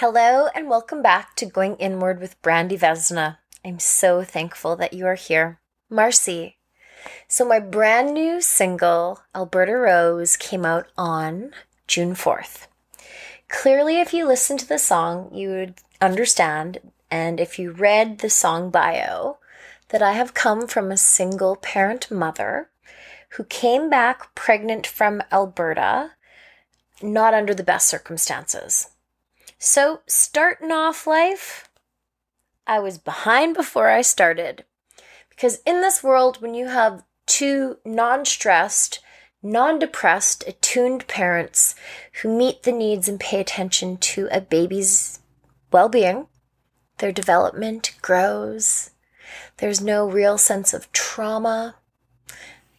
Hello and welcome back to Going Inward with Brandy Vesna. I'm so thankful that you are here. Marcy. So, my brand new single, Alberta Rose, came out on June 4th. Clearly, if you listen to the song, you would understand, and if you read the song bio, that I have come from a single parent mother who came back pregnant from Alberta, not under the best circumstances. So, starting off life, I was behind before I started. Because in this world, when you have two non stressed, non depressed, attuned parents who meet the needs and pay attention to a baby's well being, their development grows. There's no real sense of trauma.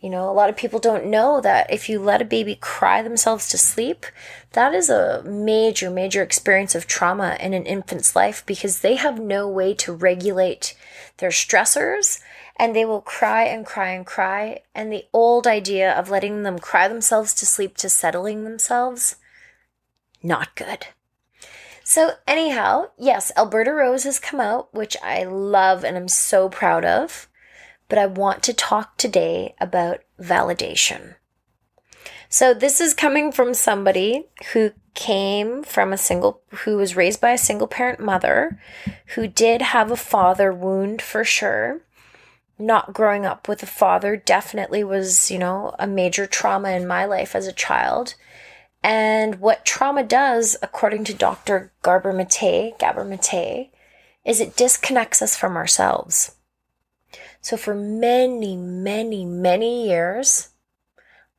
You know, a lot of people don't know that if you let a baby cry themselves to sleep, that is a major, major experience of trauma in an infant's life because they have no way to regulate their stressors and they will cry and cry and cry. And the old idea of letting them cry themselves to sleep to settling themselves, not good. So, anyhow, yes, Alberta Rose has come out, which I love and I'm so proud of but I want to talk today about validation. So, this is coming from somebody who came from a single, who was raised by a single parent mother, who did have a father wound for sure. Not growing up with a father definitely was, you know, a major trauma in my life as a child. And what trauma does, according to Dr. Garber Mate, Gabor Mate, is it disconnects us from ourselves. So for many, many, many years,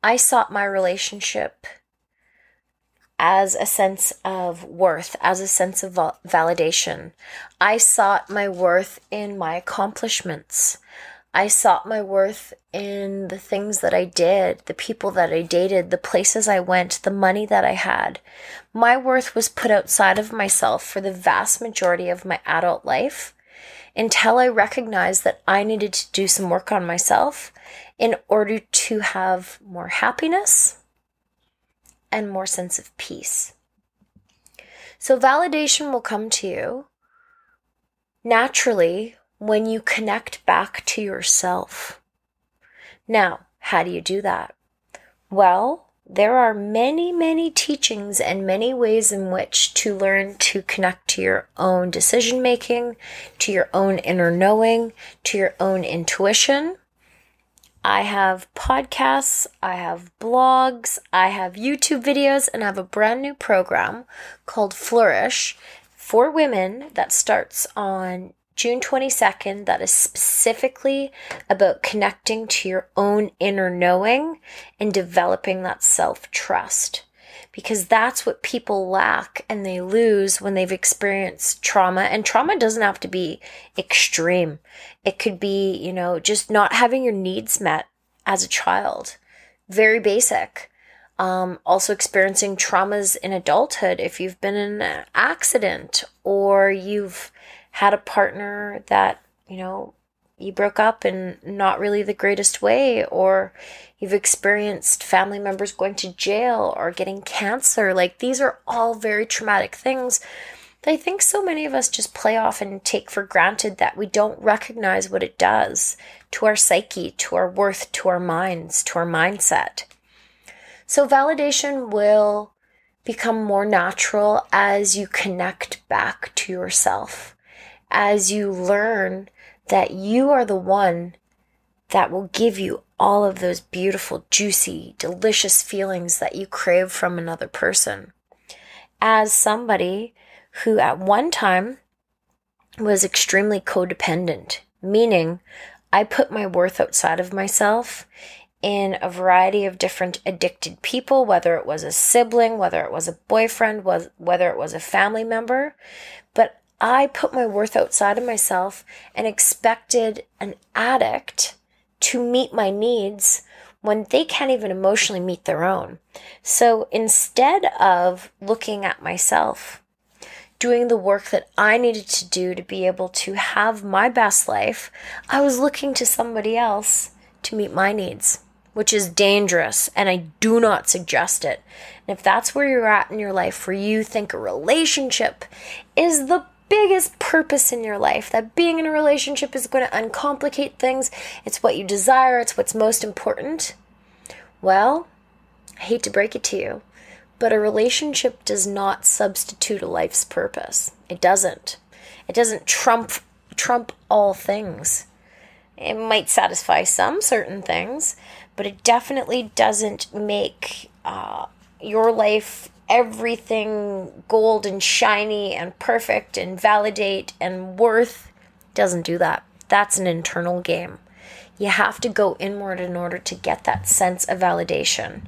I sought my relationship as a sense of worth, as a sense of validation. I sought my worth in my accomplishments. I sought my worth in the things that I did, the people that I dated, the places I went, the money that I had. My worth was put outside of myself for the vast majority of my adult life until I recognized that I needed to do some work on myself in order to have more happiness and more sense of peace. So, validation will come to you naturally when you connect back to yourself. Now, how do you do that? Well, there are many, many teachings and many ways in which to learn to connect to your own decision making, to your own inner knowing, to your own intuition. I have podcasts, I have blogs, I have YouTube videos, and I have a brand new program called Flourish for women that starts on June 22nd that is specifically about connecting to your own inner knowing and developing that self trust. Because that's what people lack and they lose when they've experienced trauma. And trauma doesn't have to be extreme, it could be, you know, just not having your needs met as a child. Very basic. Um, also experiencing traumas in adulthood if you've been in an accident or you've had a partner that, you know, you broke up in not really the greatest way, or you've experienced family members going to jail or getting cancer. Like, these are all very traumatic things that I think so many of us just play off and take for granted that we don't recognize what it does to our psyche, to our worth, to our minds, to our mindset. So, validation will become more natural as you connect back to yourself as you learn that you are the one that will give you all of those beautiful, juicy, delicious feelings that you crave from another person. As somebody who at one time was extremely codependent, meaning I put my worth outside of myself in a variety of different addicted people, whether it was a sibling, whether it was a boyfriend, was whether it was a family member. I put my worth outside of myself and expected an addict to meet my needs when they can't even emotionally meet their own. So instead of looking at myself, doing the work that I needed to do to be able to have my best life, I was looking to somebody else to meet my needs. which is dangerous, and I do not suggest it. And if that's where you're at in your life, where you think a relationship is the biggest purpose in your life, that being in a relationship is going to uncomplicate things, it's what you desire, it's what's most important, well, I hate to break it to you, but a relationship does not substitute a life's purpose. It doesn't. It doesn't trump trump all things. It might satisfy some certain things, but it definitely doesn't make uh, your life everything gold and shiny and perfect and validate and worth. Doesn't do that. That's an internal game. You have to go inward in order to get that sense of validation.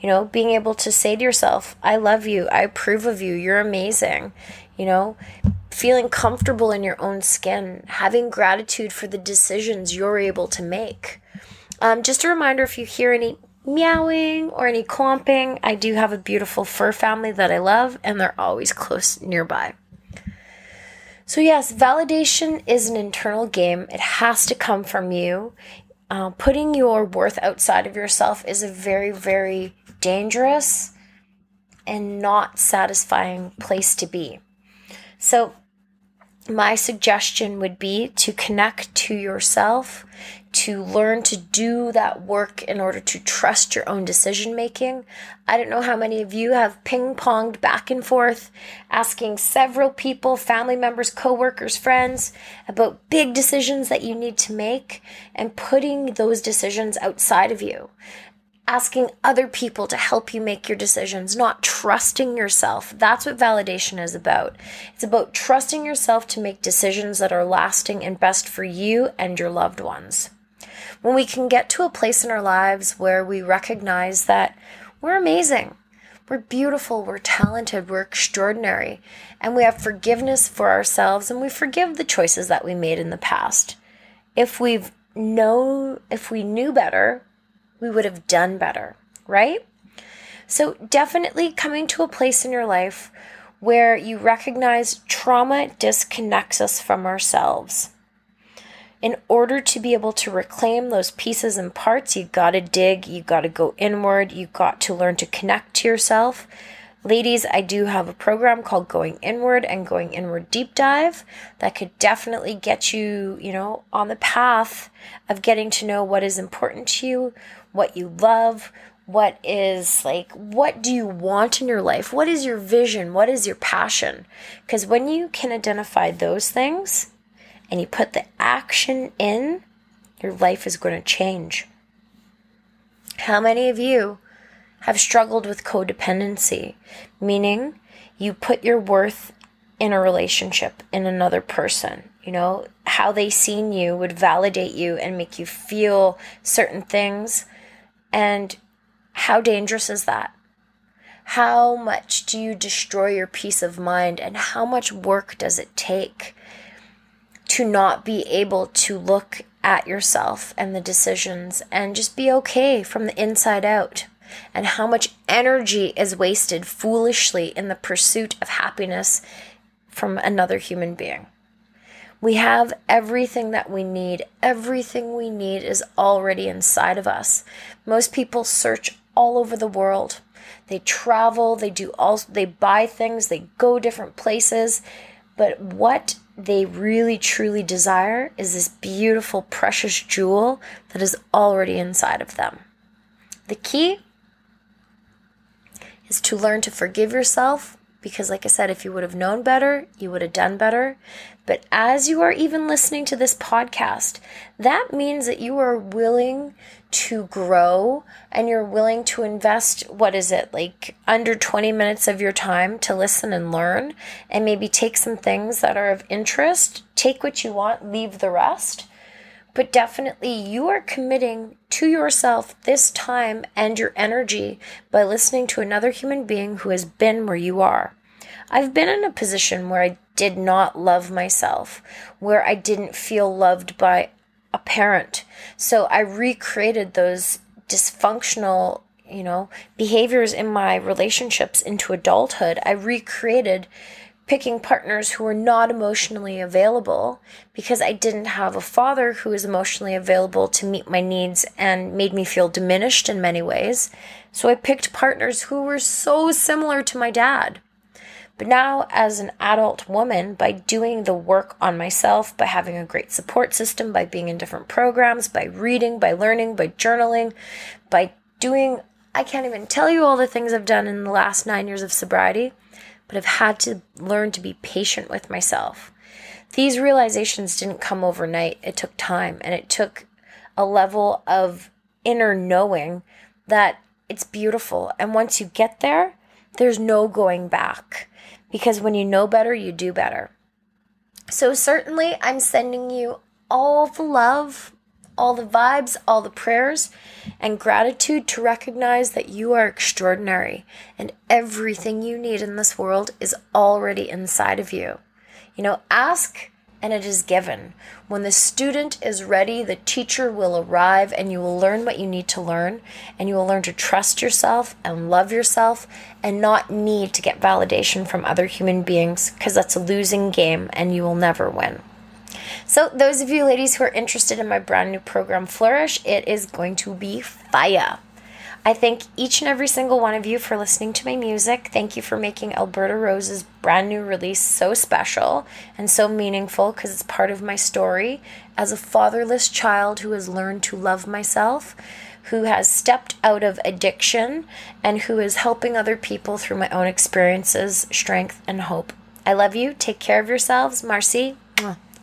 You know, being able to say to yourself, I love you, I approve of you, you're amazing. You know, feeling comfortable in your own skin, having gratitude for the decisions you're able to make. Um, just a reminder if you hear any meowing or any clomping, I do have a beautiful fur family that I love, and they're always close nearby. So, yes, validation is an internal game. It has to come from you. Uh, putting your worth outside of yourself is a very, very dangerous and not satisfying place to be. So, my suggestion would be to connect to yourself, to learn to do that work in order to trust your own decision making. I don't know how many of you have ping ponged back and forth, asking several people, family members, coworkers, friends, about big decisions that you need to make and putting those decisions outside of you asking other people to help you make your decisions, not trusting yourself. That's what validation is about. It's about trusting yourself to make decisions that are lasting and best for you and your loved ones. When we can get to a place in our lives where we recognize that we're amazing, we're beautiful, we're talented, we're extraordinary, and we have forgiveness for ourselves and we forgive the choices that we made in the past. If we've know if we knew better, we would have done better, right? So, definitely coming to a place in your life where you recognize trauma disconnects us from ourselves. In order to be able to reclaim those pieces and parts, you got to dig, you got to go inward, you got to learn to connect to yourself. Ladies, I do have a program called Going Inward and Going Inward Deep Dive that could definitely get you, you know, on the path of getting to know what is important to you, what you love, what is like, what do you want in your life? What is your vision? What is your passion? Because when you can identify those things and you put the action in, your life is going to change. How many of you have struggled with codependency, meaning you put your worth in a relationship in another person? You know, how they seen you would validate you and make you feel certain things and how dangerous is that? How much do you destroy your peace of mind, and how much work does it take to not be able to look at yourself and the decisions and just be okay from the inside out? And how much energy is wasted foolishly in the pursuit of happiness from another human being? We have everything that we need. Everything we need is already inside of us. Most people search all over the world. They travel, they do all they buy things, they go different places, but what they really truly desire is this beautiful precious jewel that is already inside of them. The key is to learn to forgive yourself because, like I said, if you would have known better, you would have done better. But as you are even listening to this podcast, that means that you are willing to grow and you're willing to invest, what is it, like under 20 minutes of your time to listen and learn and maybe take some things that are of interest, take what you want, leave the rest. But definitely, you are committing to yourself this time and your energy by listening to another human being who has been where you are. I've been in a position where I did not love myself, where I didn't feel loved by a parent. So I recreated those dysfunctional, you know, behaviors in my relationships into adulthood. I recreated picking partners who were not emotionally available because I didn't have a father who was emotionally available to meet my needs and made me feel diminished in many ways. So I picked partners who were so similar to my dad. But now, as an adult woman, by doing the work on myself, by having a great support system, by being in different programs, by reading, by learning, by journaling, by doing, I can't even tell you all the things I've done in the last nine years of sobriety, but I've had to learn to be patient with myself. These realizations didn't come overnight, it took time and it took a level of inner knowing that it's beautiful. And once you get there, there's no going back because when you know better, you do better. So, certainly, I'm sending you all the love, all the vibes, all the prayers, and gratitude to recognize that you are extraordinary and everything you need in this world is already inside of you. You know, ask and it is given. When the student is ready, the teacher will arrive and you will learn what you need to learn and you will learn to trust yourself and love yourself and not need to get validation from other human beings because that's a losing game and you will never win. So, those of you ladies who are interested in my brand new program, Flourish, it is going to be fire. I thank each and every single one of you for listening to my music. Thank you for making Alberta Rose's brand new release so special and so meaningful because it's part of my story as a fatherless child who has learned to love myself, who has stepped out of addiction, and who is helping other people through my own experiences, strength, and hope. I love you. Take care of yourselves. Marcy.